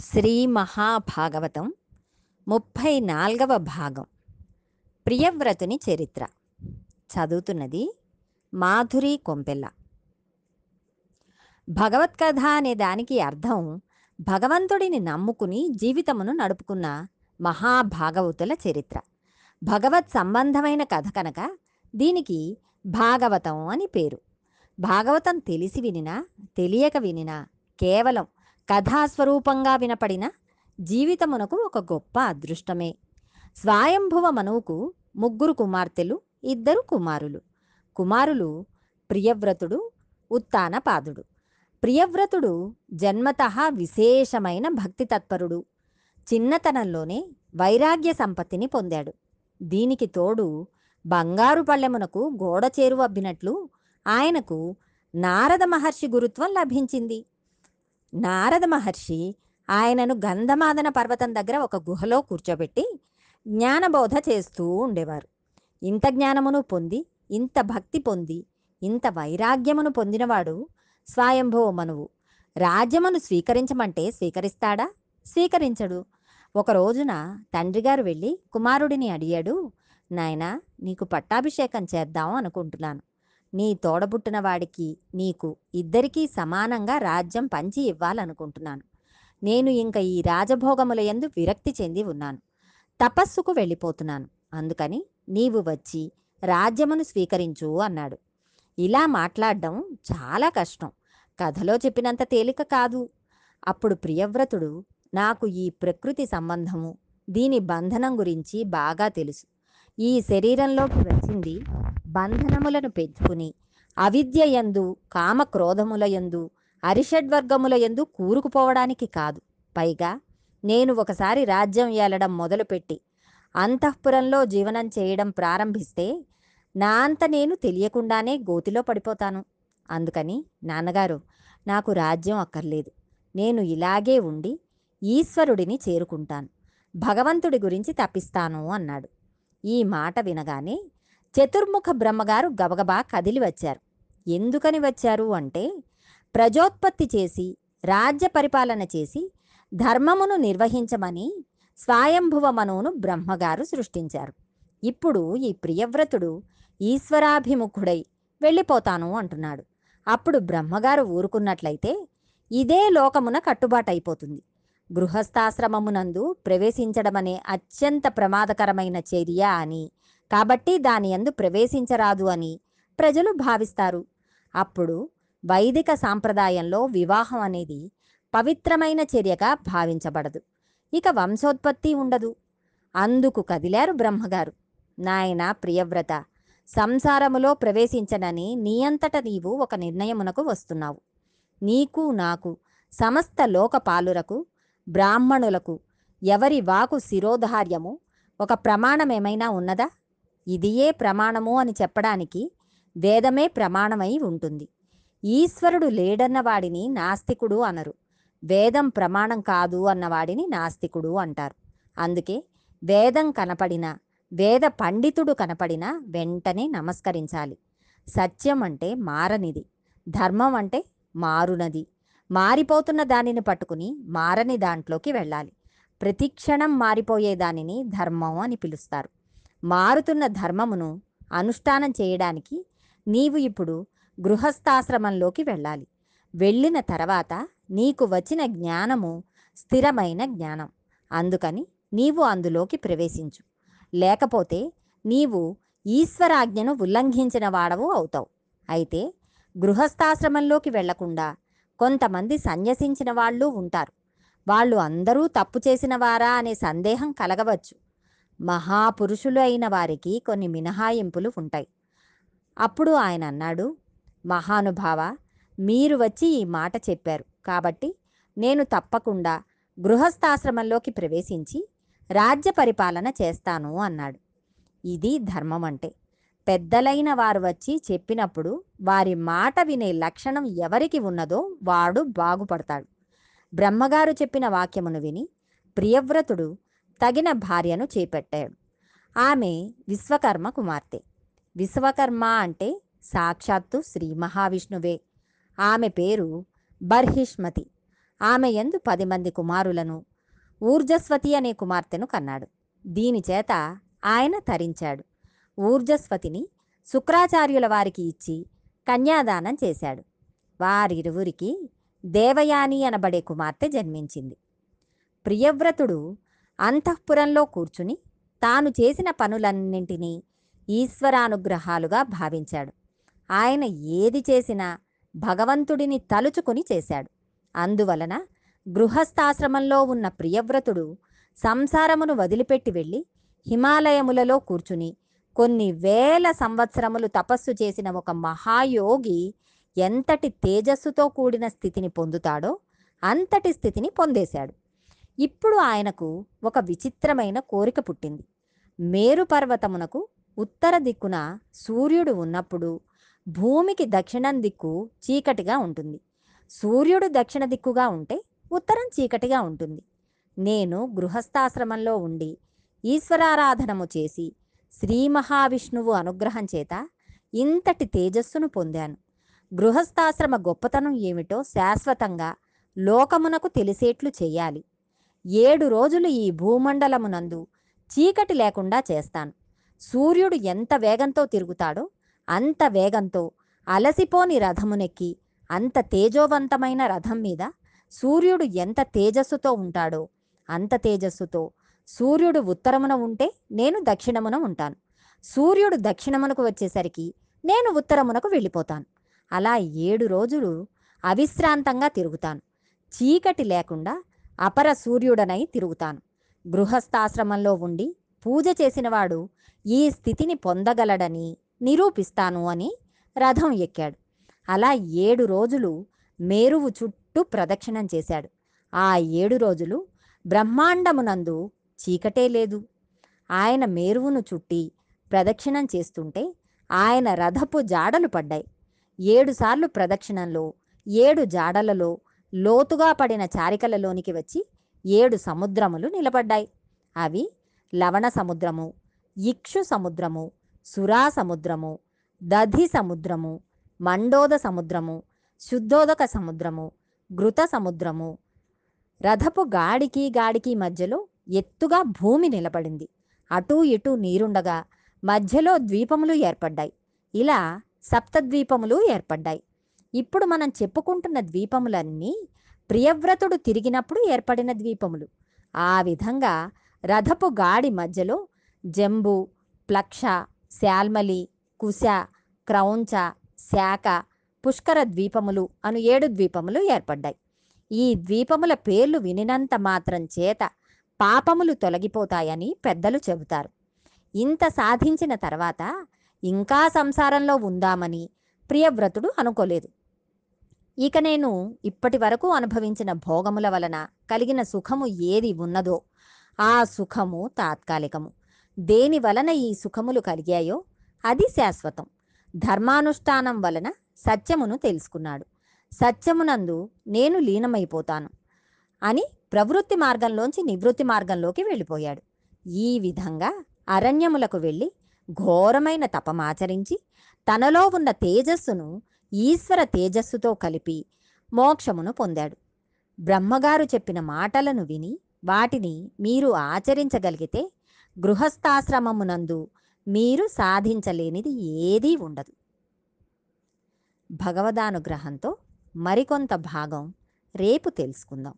శ్రీ మహాభాగవతం ముప్పై నాల్గవ భాగం. ప్రియవ్రతుని చరిత్ర. చదువుతున్నది మాధురి కొంపెల్ల. భగవత్కథ అనే దానికి అర్థం భగవంతుడిని నమ్ముకుని జీవితమును నడుపుకున్న మహాభాగవతుల చరిత్ర. భగవత్ సంబంధమైన కథ కనుక దీనికి భాగవతం అని పేరు. భాగవతం తెలిసి వినినా తెలియక వినినా కేవలం కథాస్వరూపంగా వినపడిన జీవితమునకు ఒక గొప్ప అదృష్టమే. స్వాయంభువ మనువుకు ముగ్గురు కుమార్తెలు ఇద్దరు కుమారులు. కుమారులు ప్రియవ్రతుడు ఉత్తానపాదుడు. ప్రియవ్రతుడు జన్మత విశేషమైన భక్తి తత్పరుడు చిన్నతనంలోనే వైరాగ్య సంపత్తిని పొందాడు. దీనికి తోడు బంగారు పళ్ళెమునకు గోడ చేరువబ్బినట్లు ఆయనకు నారద మహర్షి గురుత్వం లభించింది. నారద మహర్షి ఆయనను గంధమాదన పర్వతం దగ్గర ఒక గుహలో కూర్చోబెట్టి జ్ఞానబోధ చేస్తూ ఉండేవారు. ఇంత జ్ఞానమును పొంది ఇంత భక్తి పొంది ఇంత వైరాగ్యమును పొందినవాడు స్వయంభవ మనువు. రాజ్యమును స్వీకరించమంటే స్వీకరిస్తాడా? స్వీకరించడు. ఒక రోజున తండ్రిగారు వెళ్ళి కుమారుడిని అడిగాడు నాయనా నీకు పట్టాభిషేకం చేద్దాం అనుకుంటున్నాను. నీ తోడబుట్టిన వాడికి నీకు ఇద్దరికీ సమానంగా రాజ్యం పంచి ఇవ్వాలనుకుంటున్నాను. నేను ఇంక ఈ రాజభోగముల యందు విరక్తి చెంది ఉన్నాను. తపస్సుకు వెళ్ళిపోతున్నాను. అందుకని నీవు వచ్చి రాజ్యమును స్వీకరించు అన్నాడు. ఇలా మాట్లాడడం చాలా కష్టం. కథలో చెప్పినంత తేలిక కాదు. అప్పుడు ప్రియవ్రతుడు నాకు ఈ ప్రకృతి సంబంధము దీని బంధనం గురించి బాగా తెలుసు. ఈ శరీరంలోకి వచ్చింది బంధనములను పెంచుకుని అవిద్య యందు కామక్రోధముల యందు అరిషడ్వర్గముల యందు కూరుకుపోవడానికి కాదు. పైగా నేను ఒకసారి రాజ్యం ఏలడం మొదలుపెట్టి అంతఃపురంలో జీవనం చేయడం ప్రారంభిస్తే నా అంత నేను తెలియకుండానే గోతిలో పడిపోతాను. అందుకని నాన్నగారు నాకు రాజ్యం అక్కర్లేదు. నేను ఇలాగే ఉండి ఈశ్వరుడిని చేరుకుంటాను. భగవంతుడి గురించి తప్పిస్తాను అన్నాడు. ఈ మాట వినగానే చతుర్ముఖ బ్రహ్మగారు గబగబా కదిలి వచ్చారు. ఎందుకని వచ్చారు అంటే ప్రజోత్పత్తి చేసి రాజ్య పరిపాలన చేసి ధర్మమును నిర్వహించమని స్వయంభువ మనువును బ్రహ్మగారు సృష్టించారు. ఇప్పుడు ఈ ప్రియవ్రతుడు ఈశ్వరాభిముఖుడై వెళ్ళిపోతాను అంటున్నాడు. అప్పుడు బ్రహ్మగారు ఊరుకున్నట్లయితే ఇదే లోకమున కట్టుబాటైపోతుంది. గృహస్థాశ్రమమునందు ప్రవేశించడమనే అత్యంత ప్రమాదకరమైన చర్య అని కాబట్టి దాని యందు ప్రవేశించరాదు అని ప్రజలు భావిస్తారు. అప్పుడు వైదిక సాంప్రదాయంలో వివాహం అనేది పవిత్రమైన చర్యగా భావించబడదు. ఇక వంశోత్పత్తి ఉండదు. అందుకు కదిలారు బ్రహ్మగారు. నాయన ప్రియవ్రత సంసారములో ప్రవేశించనని నీ అంతట నీవు ఒక నిర్ణయమునకు వస్తున్నావు. నీకు నాకు సమస్త లోకపాలురకు బ్రాహ్మణులకు ఎవరి వాకు శిరోధార్యము ఒక ప్రమాణమేమైనా ఉన్నదా? ఇదియే ప్రమాణము అని చెప్పడానికి వేదమే ప్రమాణమై ఉంటుంది. ఈశ్వరుడు లేడన్న వాడిని నాస్తికుడు అనరు. వేదం ప్రమాణం కాదు అన్నవాడిని నాస్తికుడు అంటారు. అందుకే వేదం కనపడిన వేద పండితుడు కనపడిన వెంటనే నమస్కరించాలి. సత్యం అంటే మారనిది. ధర్మం అంటే మారునది. మారిపోతున్న దానిని పట్టుకుని మారని దాంట్లోకి వెళ్ళాలి. ప్రతిక్షణం మారిపోయే దానిని ధర్మం అని పిలుస్తారు. మారుతున్న ధర్మమును అనుష్ఠానం చేయడానికి నీవు ఇప్పుడు గృహస్థాశ్రమంలోకి వెళ్ళాలి. వెళ్ళిన తర్వాత నీకు వచ్చిన జ్ఞానము స్థిరమైన జ్ఞానం. అందుకని నీవు అందులోకి ప్రవేశించు. లేకపోతే నీవు ఈశ్వరాజ్ఞను ఉల్లంఘించిన వాడవు అవుతావు. అయితే గృహస్థాశ్రమంలోకి వెళ్ళకుండా కొంతమంది సన్యసించిన వాళ్ళు ఉంటారు. వాళ్ళు అందరూ తప్పు చేసిన వారా అనే సందేహం కలగవచ్చు. మహాపురుషులు అయిన వారికి కొన్ని మినహాయింపులు ఉంటాయి. అప్పుడు ఆయన అన్నాడు మహానుభావ మీరు వచ్చి ఈ మాట చెప్పారు. కాబట్టి నేను తప్పకుండా గృహస్థాశ్రమంలోకి ప్రవేశించి రాజ్య పరిపాలన చేస్తాను అన్నాడు. ఇది ధర్మం అంటే. పెద్దలైన వారు వచ్చి చెప్పినప్పుడు వారి మాట వినే లక్షణం ఎవరికి ఉన్నదో వాడు బాగుపడతాడు. బ్రహ్మగారు చెప్పిన వాక్యమును విని ప్రియవ్రతుడు తగిన భార్యను చేపట్టాడు. ఆమె విశ్వకర్మ కుమార్తె. విశ్వకర్మ అంటే సాక్షాత్తు శ్రీ మహావిష్ణువే. ఆమె పేరు బర్హిష్మతి. ఆమె ఎందు పది మంది కుమారులను ఊర్జస్వతి అనే కుమార్తెను కన్నాడు. దీని చేత ఆయన తరించాడు. ఊర్జస్వతిని శుక్రాచార్యుల వారికి ఇచ్చి కన్యాదానం చేశాడు. వారిరువురికి దేవయాని అనబడే కుమార్తె జన్మించింది. ప్రియవ్రతుడు అంతఃపురంలో కూర్చుని తాను చేసిన పనులన్నింటినీ ఈశ్వరానుగ్రహాలుగా భావించాడు. ఆయన ఏది చేసినా భగవంతుడిని తలుచుకుని చేశాడు. అందువలన గృహస్థాశ్రమంలో ఉన్న ప్రియవ్రతుడు సంసారమును వదిలిపెట్టి వెళ్ళి హిమాలయములలో కూర్చుని కొన్ని వేల సంవత్సరములు తపస్సు చేసిన ఒక మహాయోగి ఎంతటి తేజస్సుతో కూడిన స్థితిని పొందుతాడో అంతటి స్థితిని పొందేశాడు. ఇప్పుడు ఆయనకు ఒక విచిత్రమైన కోరిక పుట్టింది. మేరు పర్వతమునకు ఉత్తర దిక్కున సూర్యుడు ఉన్నప్పుడు భూమికి దక్షిణం దిక్కు చీకటిగా ఉంటుంది. సూర్యుడు దక్షిణ దిక్కుగా ఉంటే ఉత్తరం చీకటిగా ఉంటుంది. నేను గృహస్థాశ్రమంలో ఉండి ఈశ్వరారాధనము చేసి శ్రీ మహావిష్ణువు అనుగ్రహం చేత ఇంతటి తేజస్సును పొందాను. గృహస్థాశ్రమ గొప్పతనం ఏమిటో శాశ్వతంగా లోకమునకు తెలిసేట్లు చేయాలి ఏడు రోజులు ఈ భూమండలమునందు చీకటి లేకుండా చేస్తాను. సూర్యుడు ఎంత వేగంతో తిరుగుతాడో అంత వేగంతో అలసిపోని రథమునెక్కి అంత తేజోవంతమైన రథం మీద సూర్యుడు ఎంత తేజస్సుతో ఉంటాడో అంత తేజస్సుతో సూర్యుడు ఉత్తరమున ఉంటే నేను దక్షిణమున ఉంటాను. సూర్యుడు దక్షిణమునకు వచ్చేసరికి నేను ఉత్తరమునకు వెళ్ళిపోతాను. అలా ఏడు రోజులు అవిశ్రాంతంగా తిరుగుతాను. చీకటి లేకుండా అపర సూర్యుడనై తిరుగుతాను. గృహస్థాశ్రమంలో ఉండి పూజ చేసినవాడు ఈ స్థితిని పొందగలడని నిరూపిస్తాను అని రథం ఎక్కాడు. అలా ఏడు రోజులు మేరువు చుట్టూ ప్రదక్షిణం చేశాడు. ఆ ఏడు రోజులు బ్రహ్మాండమునందు చీకటే లేదు. ఆయన మేరువును చుట్టి ప్రదక్షిణం చేస్తుంటే ఆయన రథపు జాడలు పడ్డాయి. ఏడుసార్లు ప్రదక్షిణంలో ఏడు జాడలలో లోతుగా పడిన చారికలలోనికి వచ్చి ఏడు సముద్రములు నిలబడ్డాయి. అవి లవణ సముద్రము ఇక్షు సముద్రము సురా సముద్రము దధి సముద్రము మండోద సముద్రము శుద్ధోదక సముద్రము ఘృత సముద్రము. రథపు గాడికి గాడికి మధ్యలో ఎత్తుగా భూమి నిలబడింది. అటూ ఇటూ నీరుండగా మధ్యలో ద్వీపములు ఏర్పడ్డాయి. ఇలా సప్తద్వీపములు ఏర్పడ్డాయి. ఇప్పుడు మనం చెప్పుకుంటున్న ద్వీపములన్నీ ప్రియవ్రతుడు తిరిగినప్పుడు ఏర్పడిన ద్వీపములు. ఆ విధంగా రథపు గాడి మధ్యలో జంబు ప్లక్ష శాల్మలి కుశ క్రౌంచ శాఖ పుష్కర ద్వీపములు అను ఏడు ద్వీపములు ఏర్పడ్డాయి. ఈ ద్వీపముల పేర్లు వినినంత మాత్రం చేత పాపములు తొలగిపోతాయని పెద్దలు చెబుతారు. ఇంత సాధించిన తర్వాత ఇంకా సంసారంలో ఉందామని ప్రియవ్రతుడు అనుకోలేదు. ఇక నేను ఇప్పటి వరకు అనుభవించిన భోగముల వలన కలిగిన సుఖము ఏది ఉన్నదో ఆ సుఖము తాత్కాలికము. దేని వలన ఈ సుఖములు కలిగాయో అది శాశ్వతం. ధర్మానుష్ఠానం వలన సత్యమును తెలుసుకున్నాడు. సత్యమునందు నేను లీనమైపోతాను అని ప్రవృత్తి మార్గంలోంచి నివృత్తి మార్గంలోకి వెళ్ళిపోయాడు. ఈ విధంగా అరణ్యములకు వెళ్ళి ఘోరమైన తపమాచరించి తనలో ఉన్న తేజస్సును ఈశ్వర తేజస్సుతో కలిపి మోక్షమును పొందాడు. బ్రహ్మగారు చెప్పిన మాటలను విని వాటిని మీరు ఆచరించగలిగితే గృహస్థాశ్రమమునందు మీరు సాధించలేనిది ఏదీ ఉండదు. భగవదానుగ్రహంతో మరికొంత భాగం రేపు తెలుసుకుందాం.